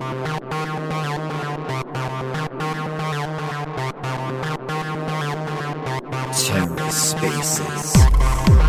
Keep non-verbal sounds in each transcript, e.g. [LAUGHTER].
everybody. I'm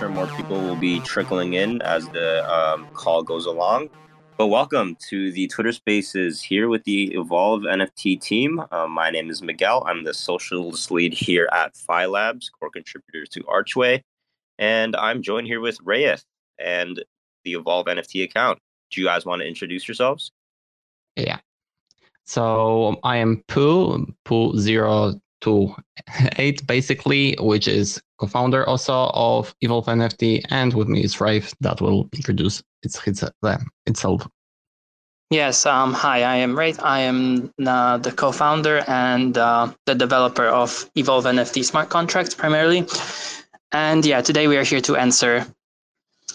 sure more people will be trickling in as the um, call goes along. But welcome to the Twitter Spaces here with the Evolve NFT team. Uh, my name is Miguel. I'm the socials lead here at Phi Labs, core contributor to Archway. And I'm joined here with Reyth and the Evolve NFT account. Do you guys want to introduce yourselves? Yeah. So I am Pooh, Pooh028, basically, which is co-founder also of Evolve NFT, and with me is Reyth that will introduce its, itself. Yes, um, hi, I am Reyth. I am uh, the co-founder and uh, the developer of Evolve NFT smart contracts primarily. And yeah, today we are here to answer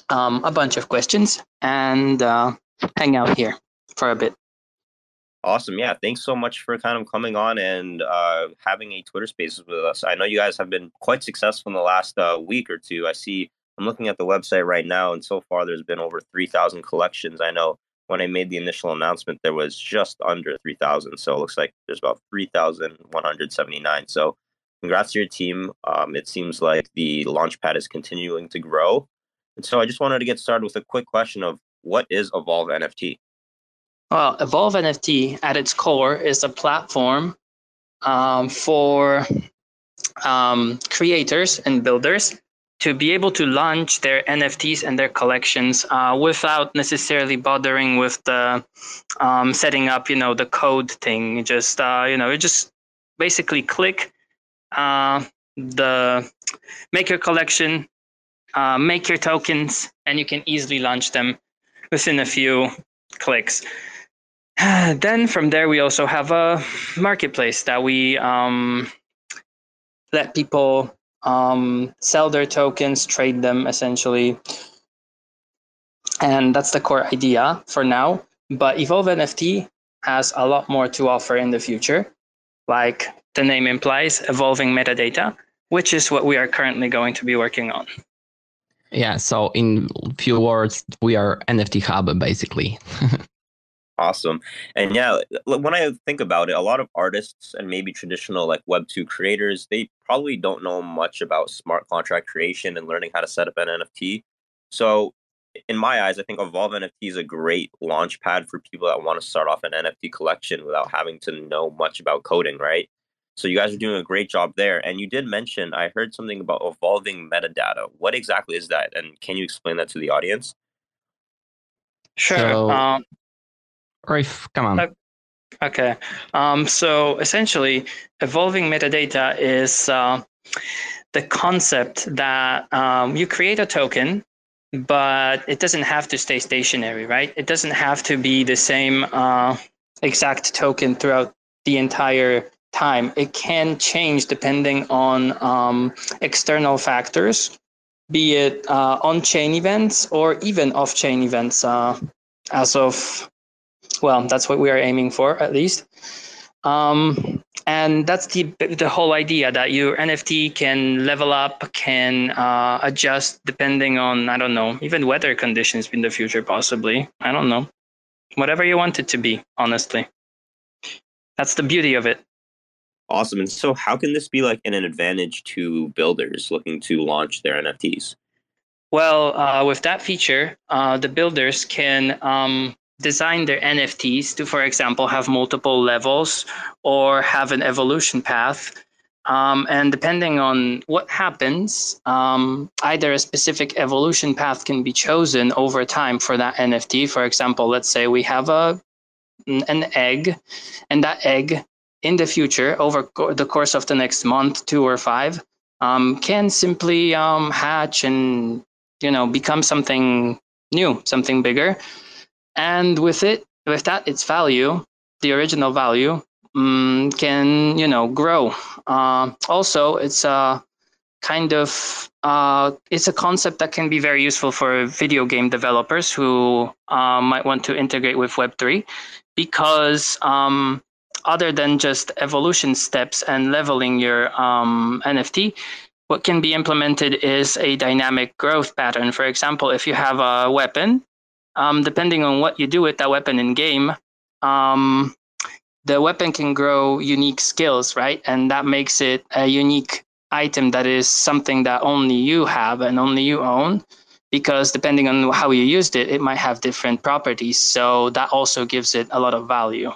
um, a bunch of questions and uh, hang out here for a bit. Awesome. Yeah. Thanks so much for kind of coming on and uh, having a Twitter Spaces with us. I know you guys have been quite successful in the last uh, week or two. I see, I'm looking at the website right now, and so far there's been over 3,000 collections. I know when I made the initial announcement, there was just under 3,000. So it looks like there's about 3,179. So congrats to your team. Um, it seems like the Launchpad is continuing to grow. And so I just wanted to get started with a quick question of what is Evolve NFT? Well, Evolve NFT at its core is a platform um, for um, creators and builders to be able to launch their NFTs and their collections uh, without necessarily bothering with the um, setting up, you know, the code thing. Just uh, you know, you just basically click uh, the make your collection, uh, make your tokens, and you can easily launch them within a few clicks. [SIGHS] then from there, we also have a marketplace that we um, let people um, sell their tokens, trade them essentially. And that's the core idea for now. But Evolve NFT has a lot more to offer in the future, like the name implies, evolving metadata, which is what we are currently going to be working on. Yeah, so in few words, we are NFT hub basically. [LAUGHS] Awesome. And yeah, when I think about it, a lot of artists and maybe traditional like Web2 creators, they probably don't know much about smart contract creation and learning how to set up an NFT. So, in my eyes, I think Evolve NFT is a great launch pad for people that want to start off an NFT collection without having to know much about coding, right? So, you guys are doing a great job there. And you did mention, I heard something about evolving metadata. What exactly is that? And can you explain that to the audience? Sure. So, um, Reyth, come on. Okay. Um, so essentially, evolving metadata is uh, the concept that um, you create a token, but it doesn't have to stay stationary, right? It doesn't have to be the same uh, exact token throughout the entire time. It can change depending on um, external factors, be it uh, on chain events or even off chain events. Uh, as of well, that's what we are aiming for, at least. Um, and that's the the whole idea that your NFT can level up, can uh, adjust depending on I don't know, even weather conditions in the future, possibly. I don't know, whatever you want it to be. Honestly, that's the beauty of it. Awesome. And so, how can this be like an advantage to builders looking to launch their NFTs? Well, uh, with that feature, uh, the builders can um, design their NFTs to, for example, have multiple levels or have an evolution path. Um, and depending on what happens, um, either a specific evolution path can be chosen over time for that NFT. For example, let's say we have a an egg, and that egg in the future, over the course of the next month, two or five, um, can simply um, hatch and you know become something new, something bigger, and with it, with that, its value, the original value, um, can you know grow. Uh, also, it's a kind of uh, it's a concept that can be very useful for video game developers who uh, might want to integrate with Web3 because um, other than just evolution steps and leveling your um, NFT, what can be implemented is a dynamic growth pattern. For example, if you have a weapon, um, depending on what you do with that weapon in game, um, the weapon can grow unique skills, right? And that makes it a unique item that is something that only you have and only you own because depending on how you used it, it might have different properties. So that also gives it a lot of value.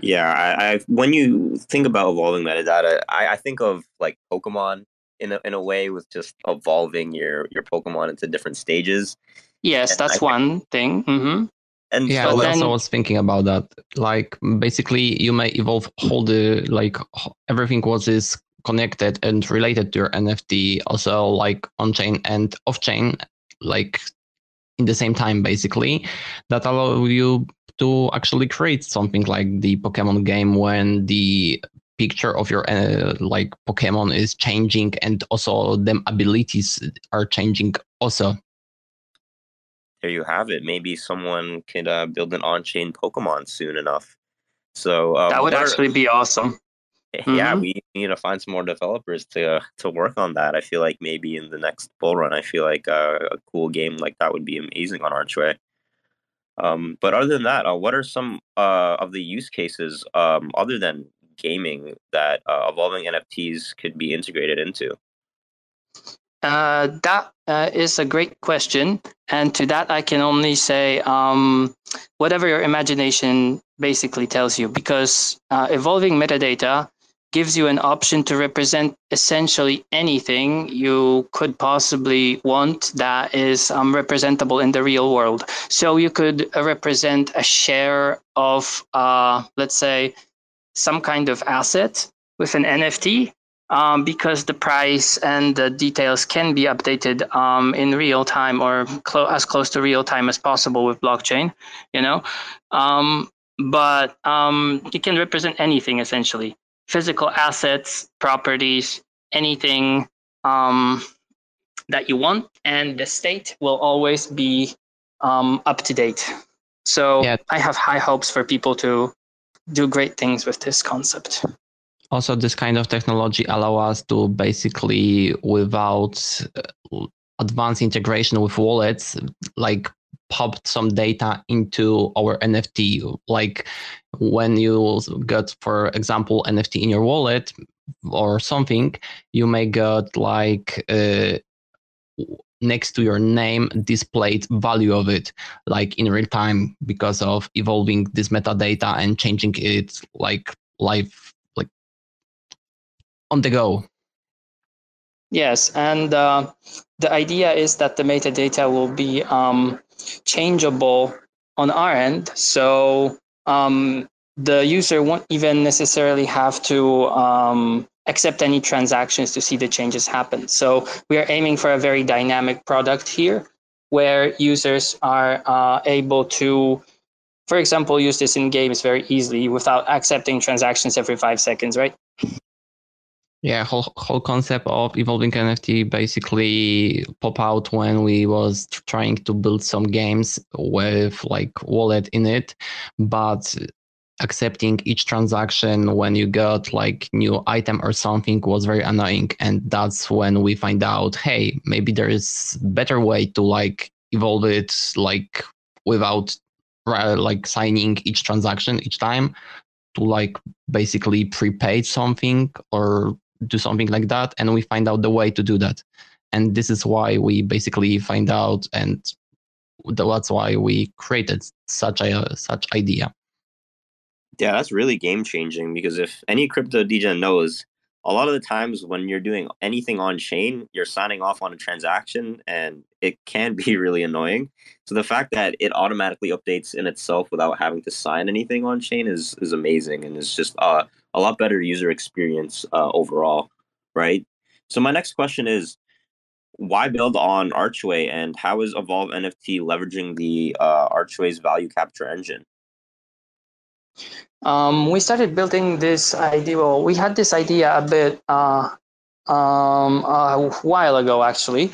Yeah, I, I when you think about evolving metadata, I, I think of like Pokemon in a, in a way with just evolving your your Pokemon into different stages. Yes, and that's I, one thing. Mm-hmm. And yeah, so then, I was thinking about that. Like basically, you may evolve all the like everything was is connected and related to your NFT, also like on chain and off chain, like in the same time, basically, that allow you to actually create something like the Pokemon game when the picture of your uh, like Pokemon is changing and also them abilities are changing also. There you have it. Maybe someone could uh, build an on-chain Pokemon soon enough. So um, that would actually be awesome. [LAUGHS] Mm-hmm. Yeah, we need to find some more developers to uh, to work on that. I feel like maybe in the next bull run, I feel like uh, a cool game like that would be amazing on Archway. Um, but other than that, uh, what are some uh, of the use cases um, other than gaming that uh, evolving NFTs could be integrated into? Uh, that uh, is a great question. And to that, I can only say um, whatever your imagination basically tells you, because uh, evolving metadata gives you an option to represent essentially anything you could possibly want that is um, representable in the real world. So you could uh, represent a share of, uh, let's say, some kind of asset with an NFT. Um, because the price and the details can be updated um, in real time or clo- as close to real time as possible with blockchain, you know. Um, but um, you can represent anything essentially physical assets, properties, anything um, that you want, and the state will always be um, up to date. So yeah. I have high hopes for people to do great things with this concept. Also, this kind of technology allow us to basically, without uh, advanced integration with wallets, like pop some data into our NFT. Like when you get, for example, NFT in your wallet or something, you may get like uh, next to your name displayed value of it, like in real time because of evolving this metadata and changing it like like on the go. Yes, and uh, the idea is that the metadata will be um, changeable on our end. So um, the user won't even necessarily have to um, accept any transactions to see the changes happen. So we are aiming for a very dynamic product here where users are uh, able to, for example, use this in games very easily without accepting transactions every five seconds, right? Yeah, whole whole concept of evolving NFT basically pop out when we was trying to build some games with like wallet in it, but accepting each transaction when you got like new item or something was very annoying and that's when we find out hey maybe there is better way to like evolve it like without like signing each transaction each time to like basically prepaid something or do something like that and we find out the way to do that. And this is why we basically find out and that's why we created such a such idea. Yeah that's really game changing because if any crypto degen knows a lot of the times when you're doing anything on chain you're signing off on a transaction and it can be [LAUGHS] really annoying. So the fact that it automatically updates in itself without having to sign anything on chain is is amazing and it's just uh a lot better user experience uh, overall, right? So my next question is, why build on Archway, and how is Evolve NFT leveraging the uh, Archway's value capture engine? Um, we started building this idea. Well, we had this idea a bit uh, um, a while ago, actually.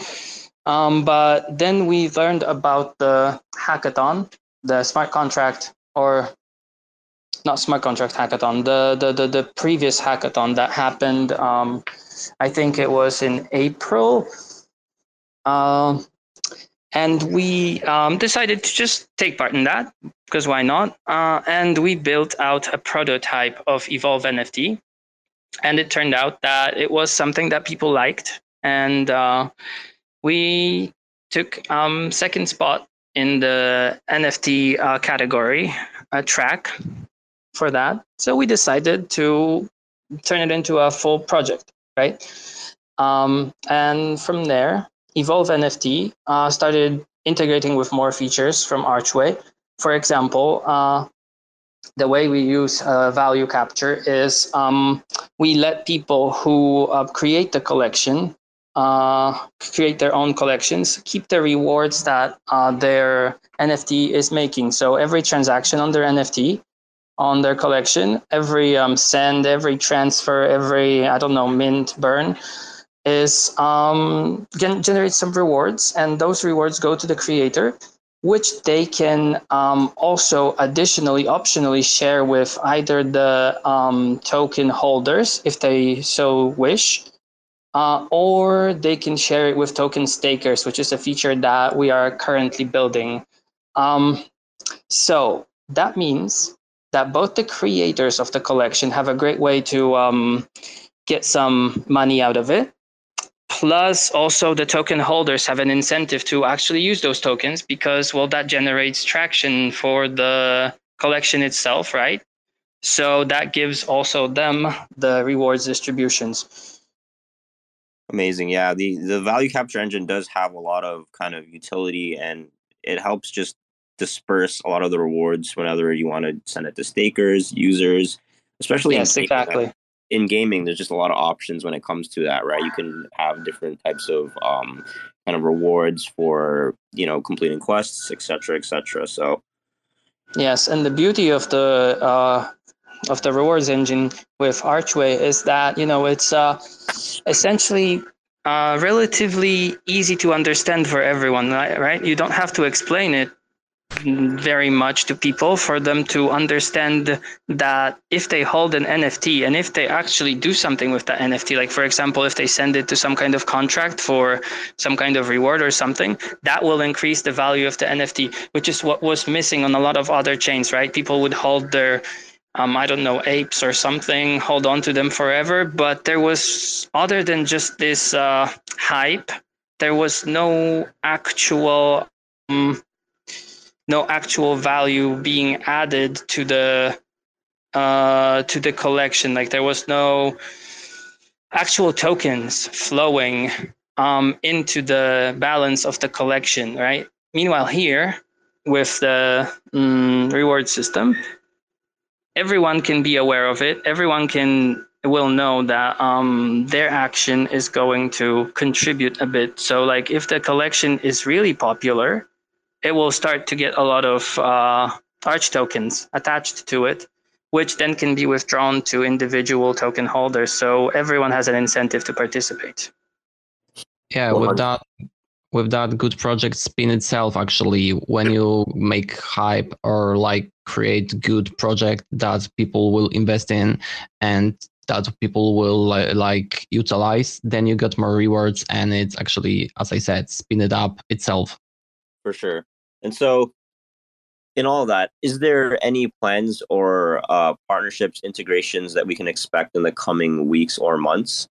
Um, but then we learned about the hackathon, the smart contract, or not smart contract hackathon, the the the, the previous hackathon that happened. Um, I think it was in April. Um, and we um, decided to just take part in that because why not? Uh, and we built out a prototype of Evolve NFT, and it turned out that it was something that people liked, and uh, we took um, second spot in the NFT uh, category track for that. So we decided to turn it into a full project, right? Um, and from there, Evolve NFT uh, started integrating with more features from Archway. For example, uh, the way we use uh, value capture is um, we let people who uh, create the collection uh, create their own collections, keep the rewards that uh, their NFT is making. So every transaction on their NFT, on their collection, every um, send, every transfer, every I don't know mint burn is um, generate some rewards, and those rewards go to the creator which they can um, also additionally optionally share with either the um, token holders if they so wish uh, or they can share it with token stakers which is a feature that we are currently building. Um, so that means that both the creators of the collection have a great way to um, get some money out of it. Plus also the token holders have an incentive to actually use those tokens because well that generates traction for the collection itself right? So that gives also them the rewards distributions. Amazing. Yeah the the value capture engine does have a lot of kind of utility and it helps just disperse a lot of the rewards whenever you want to send it to stakers users especially yes exactly in gaming, there's just a lot of options when it comes to that, right? You can have different types of um, kind of rewards for you know completing quests, etc., etc. So, yes, and the beauty of the uh, of the rewards engine with Archway is that you know it's uh, essentially uh, relatively easy to understand for everyone, right? You don't have to explain it very much to people for them to understand that if they hold an NFT and if they actually do something with that NFT, like for example, if they send it to some kind of contract for some kind of reward or something, that will increase the value of the NFT, which is what was missing on a lot of other chains, right? People would hold their um, I don't know, apes or something, hold on to them forever. But there was, other than just this uh, hype, there was no actual um, no actual value being added to the uh, to the collection. Like there was no actual tokens flowing um, into the balance of the collection, right? Meanwhile, here with the mm, reward system, everyone can be aware of it. Everyone can will know that um, their action is going to contribute a bit. So, like if the collection is really popular, it will start to get a lot of uh, arch tokens attached to it, which then can be withdrawn to individual token holders. So everyone has an incentive to participate. Yeah, with that, with that good project spin itself, actually, when you make hype or like create good project that people will invest in and that people will like utilize, then you get more rewards, and it's actually, as I said, spin it up itself for sure. And so, in all that, is there any plans or uh, partnerships, integrations that we can expect in the coming weeks or months?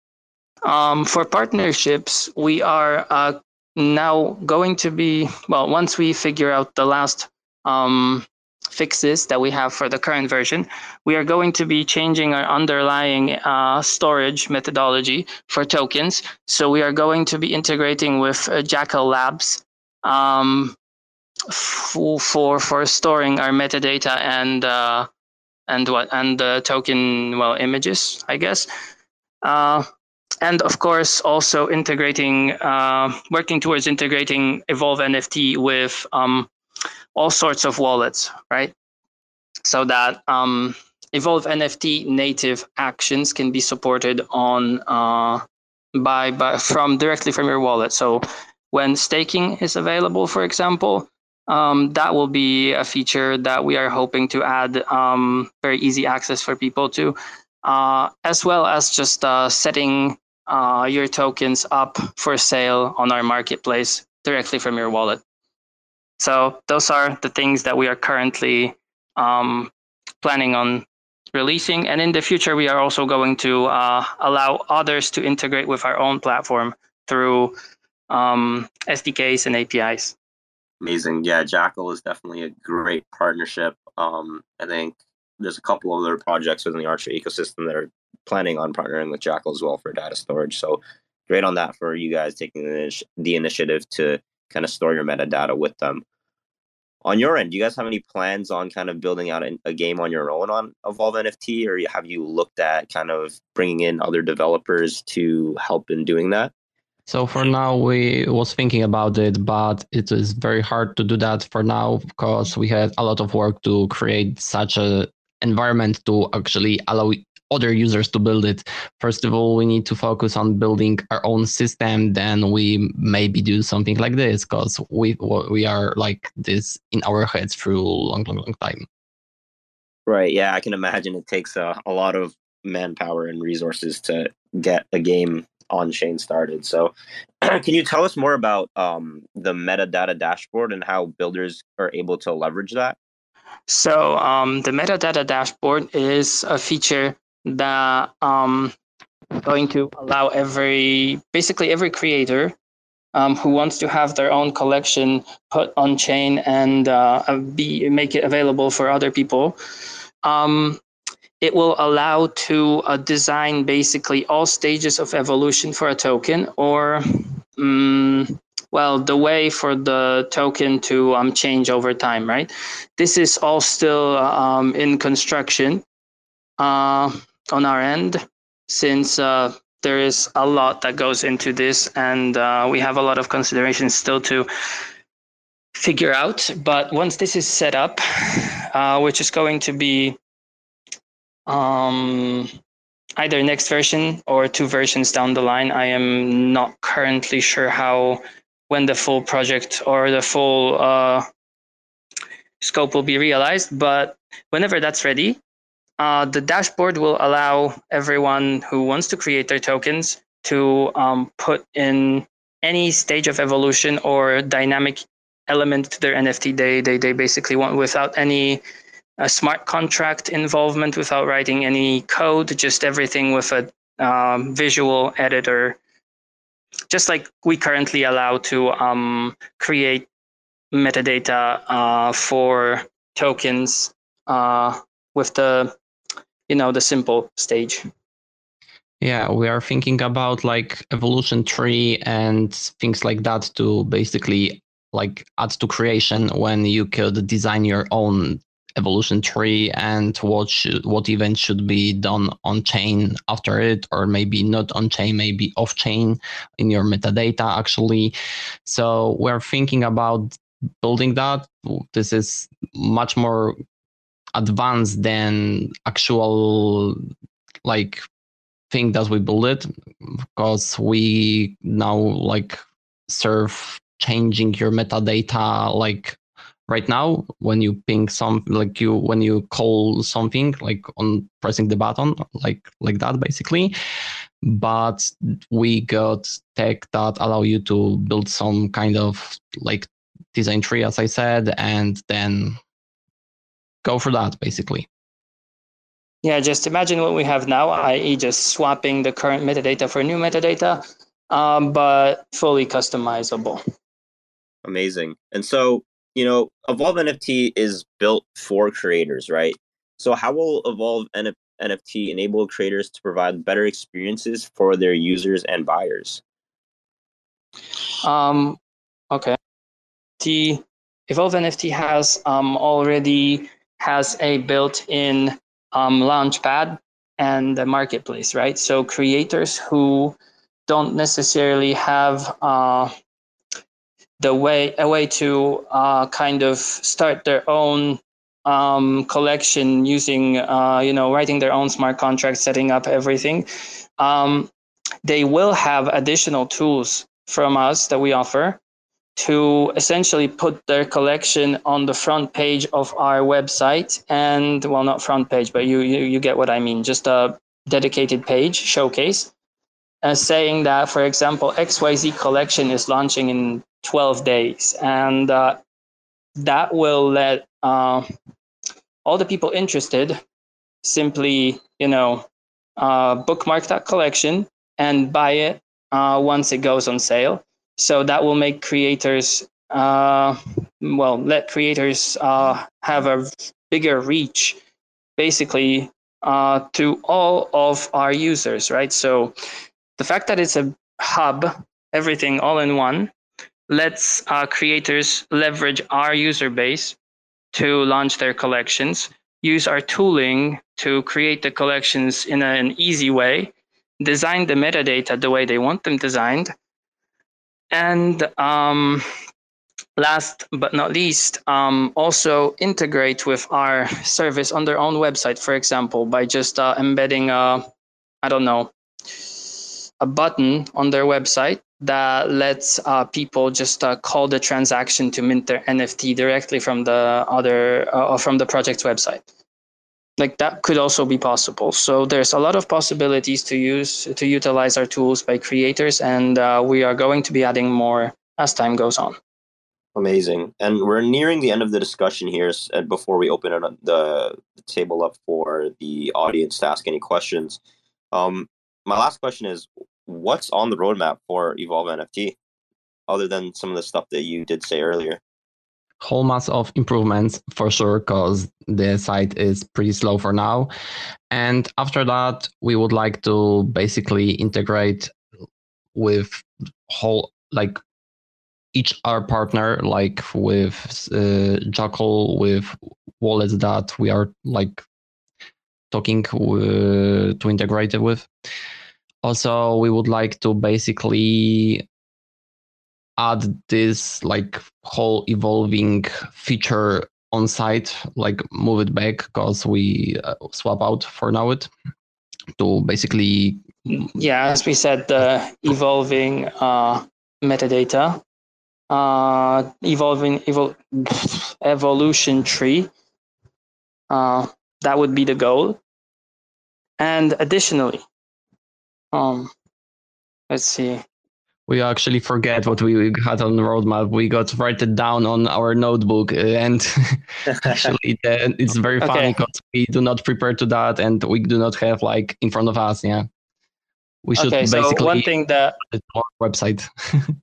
Um, for partnerships, we are uh, now going to be, well, once we figure out the last um, fixes that we have for the current version, we are going to be changing our underlying uh, storage methodology for tokens. So we are going to be integrating with uh, Jackal Labs um, for, for for storing our metadata and uh, and what and the token well images, I guess. Uh, and of course, also integrating, uh, working towards integrating Evolve NFT with um, all sorts of wallets, right? So that um, Evolve NFT native actions can be supported on uh, by, by from directly from your wallet. So when staking is available, for example, um, that will be a feature that we are hoping to add um, very easy access for people to, uh, as well as just uh, setting uh, your tokens up for sale on our marketplace directly from your wallet. So those are the things that we are currently um, planning on releasing. And in the future, we are also going to uh, allow others to integrate with our own platform through um, SDKs and APIs. Amazing. Yeah, Jackal is definitely a great partnership. Um, I think there's a couple of other projects within the Archway ecosystem that are planning on partnering with Jackal as well for data storage. So great on that for you guys taking the, the initiative to kind of store your metadata with them. On your end, do you guys have any plans on kind of building out a game on your own on Evolve NFT, or have you looked at kind of bringing in other developers to help in doing that? So for now, we was thinking about it, but it is very hard to do that for now because we had a lot of work to create such a environment to actually allow other users to build it. First of all, we need to focus on building our own system. Then we maybe do something like this because we we are like this in our heads through long, long, long time. Right. Yeah, I can imagine it takes a, a lot of manpower and resources to get a game on chain started. So, [CLEARS THROAT] can you tell us more about um, the metadata dashboard and how builders are able to leverage that? So, um, the metadata dashboard is a feature that um, going to allow every basically every creator um, who wants to have their own collection put on chain and uh, be make it available for other people. Um, it will allow to uh, design basically all stages of evolution for a token or um, well the way for the token to um, change over time right? This is all still um, in construction uh, on our end since uh, there is a lot that goes into this and uh, we have a lot of considerations still to figure out. But once this is set up uh, which is going to be um, either next version or two versions down the line. I am not currently sure how when the full project or the full uh, scope will be realized, but whenever that's ready, uh, the dashboard will allow everyone who wants to create their tokens to um, put in any stage of evolution or dynamic element to their NFT they, they, they basically want without any a smart contract involvement without writing any code, just everything with a um, visual editor, just like we currently allow to um, create metadata uh, for tokens uh, with the you know the simple stage. Yeah, we are thinking about like evolution tree and things like that to basically like add to creation when you could design your own evolution tree and what should, what events should be done on chain after it, or maybe not on chain, maybe off chain in your metadata actually. So we're thinking about building that. This is much more advanced than actual like thing that we build it because we now like serve changing your metadata like right now when you ping some like you when you call something like on pressing the button like like that basically. But we got tech that allow you to build some kind of like design tree as i said and then go for that basically. Yeah just imagine what we have now i.e just swapping the current metadata for new metadata um, but fully customizable. Amazing. And so you know, Evolve NFT is built for creators, right? So how will Evolve NFT enable creators to provide better experiences for their users and buyers? Um, okay. The Evolve NFT has um, already has a built-in um, launchpad and the marketplace, right? So creators who don't necessarily have uh, the way a way to uh, kind of start their own um, collection using uh, you know writing their own smart contract, setting up everything. Um, they will have additional tools from us that we offer to essentially put their collection on the front page of our website and well not front page but you you, you get what i mean just a dedicated page showcase uh, saying that for example xyz collection is launching in 12 days and uh, that will let uh, all the people interested simply you know uh, bookmark that collection and buy it uh, once it goes on sale so that will make creators, uh, well, let creators uh, have a bigger reach, basically, to all of our users, right? So the fact that it's a hub, everything all in one, lets uh, creators leverage our user base to launch their collections, use our tooling to create the collections in an easy way, design the metadata the way they want them designed, and um, last but not least, um, also integrate with our service on their own website, for example, by just uh, embedding a, I don't know, a button on their website that lets uh, people just uh, call the transaction to mint their NFT directly from the other uh, from the project's website. Like that could also be possible. So there's a lot of possibilities to use to utilize our tools by creators and uh, we are going to be adding more as time goes on. Amazing. And we're nearing the end of the discussion here before we open up the table up for the audience to ask any questions. Um, my last question is what's on the roadmap for evolve nft other than some of the stuff that you did say earlier? Whole mass of improvements for sure because the site is pretty slow for now. And after that we would like to basically integrate with whole like each our partner like with uh, jackal with wallets that we are like talking with, to integrate it with also we would like to basically add this like whole evolving feature on site, like move it back because we uh, swap out for now it to basically. Yeah, as we said, the [LAUGHS] evolving uh, metadata, uh, evolving evol- evolution tree. Uh, that would be the goal. And additionally, um, let's see we actually forget what we had on the roadmap. We got to write it down on our notebook, and [LAUGHS] actually, it's very [LAUGHS] okay. funny because we do not prepare to that, and we do not have like in front of us. Yeah, we should okay, basically so one thing that website. [LAUGHS]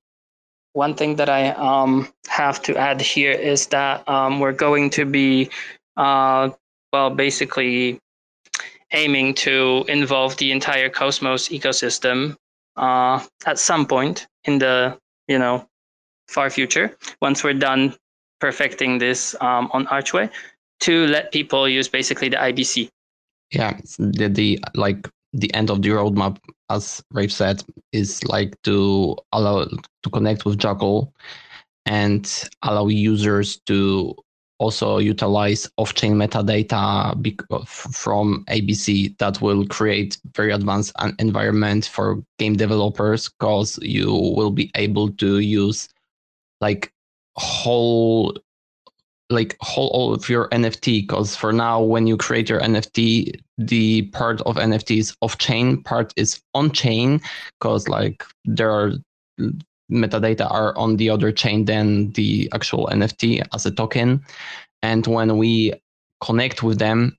one thing that I um, have to add here is that um, we're going to be, uh, well, basically aiming to involve the entire Cosmos ecosystem uh, at some point in the you know far future once we're done perfecting this um, on Archway to let people use basically the IBC. Yeah, the, the like the end of the roadmap, as Reyth said, is like to allow to connect with Jackal and allow users to also utilize off-chain metadata from IBC that will create very advanced environment for game developers because you will be able to use like whole like whole all of your NFT because for now when you create your NFT the part of NFT is off chain part is on chain because like there are metadata are on the other chain than the actual NFT as a token. And when we connect with them,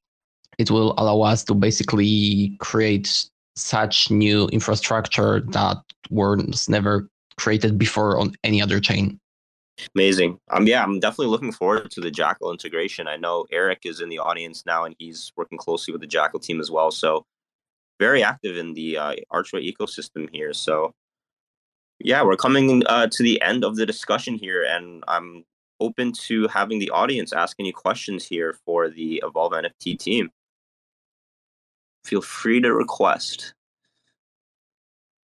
it will allow us to basically create such new infrastructure that was never created before on any other chain. Amazing. Um, yeah, I'm definitely looking forward to the Jackal integration. I know Eric is in the audience now, and he's working closely with the Jackal team as well. So very active in the uh, Archway ecosystem here. So yeah, we're coming uh, to the end of the discussion here, and I'm open to having the audience ask any questions here for the Evolve NFT team. feel free to request.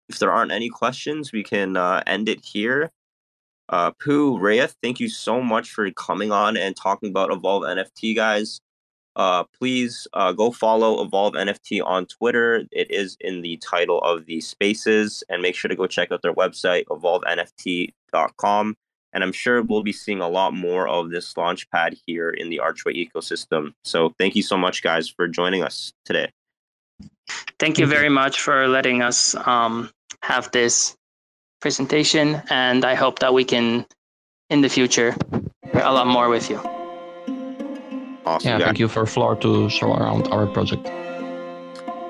If there aren't any questions, we can uh, end it here. Uh, Pooh, Reyth, thank you so much for coming on and talking about Evolve NFT, guys. Uh, please uh, go follow Evolve NFT on Twitter. It is in the title of the spaces, and make sure to go check out their website, evolvenft.com. And I'm sure we'll be seeing a lot more of this launchpad here in the Archway ecosystem. So thank you so much, guys, for joining us today. Thank you very much for letting us um, have this presentation, and I hope that we can, in the future, a lot more with you. Awesome. Yeah, guys. thank you for floor to show around our project.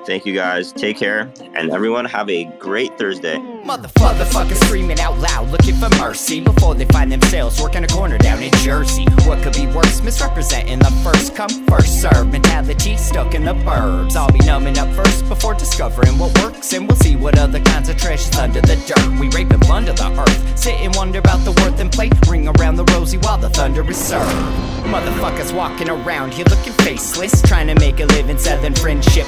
Thank you guys. Take care. And everyone have a great Thursday. Motherfuckers screaming out loud, looking for mercy before they find themselves working a corner down in Jersey. What could be worse? Misrepresenting the first come, first serve mentality stuck in the burbs. I'll be numbing up first before discovering what works, and we'll see what other kinds of treasures under the dirt. We rape and plunder the earth, sit and wonder about the worth and play, ring around the rosy while the thunder is served. Motherfuckers walking around here looking faceless, trying to make a living selling friendship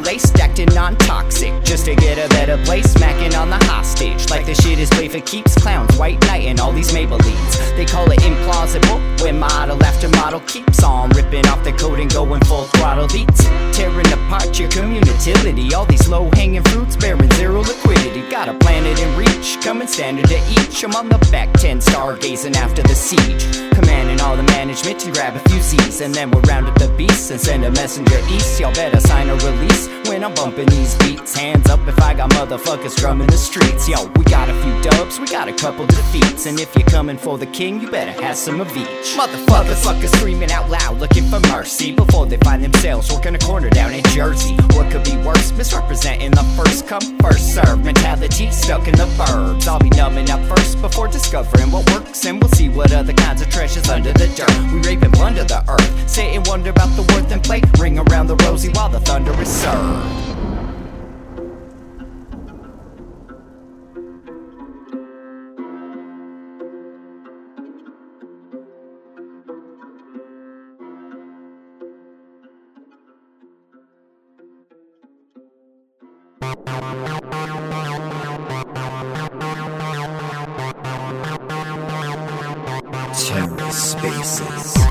lace stacked in non-toxic, just to get a better place. Smacking on the hostage, like the shit is play for keeps. Clowns, white knight, and all these Maybellines. They call it implausible when model after model keeps on ripping off the coat and going full throttle beats, tearing apart your community. All these low-hanging fruits bearing zero liquidity. Gotta a planet in reach, coming standard to each. I'm on the back ten, stargazing after the siege, commanding all the management to grab a few Z's, and then we'll round up the beasts and send a messenger east. Y'all better sign a release when I'm bumping these beats. Hands up if I got motherfuckers drumming the streets. Yo, we got a few dubs, we got a couple defeats. And if you're coming for the king, you better have some of each. Motherfuckers, fuckers screaming out loud, looking for mercy before they find themselves working a corner down in Jersey. What could be worse? Misrepresenting the first come, first serve mentality stuck in the burbs. I'll be numbing up first before discovering what works, and we'll see what other kinds of treasures under the dirt. We rape and plunder the earth, sit and wonder about the worth and play. Ring around the rosy while the thunder is served. TerraSpaces.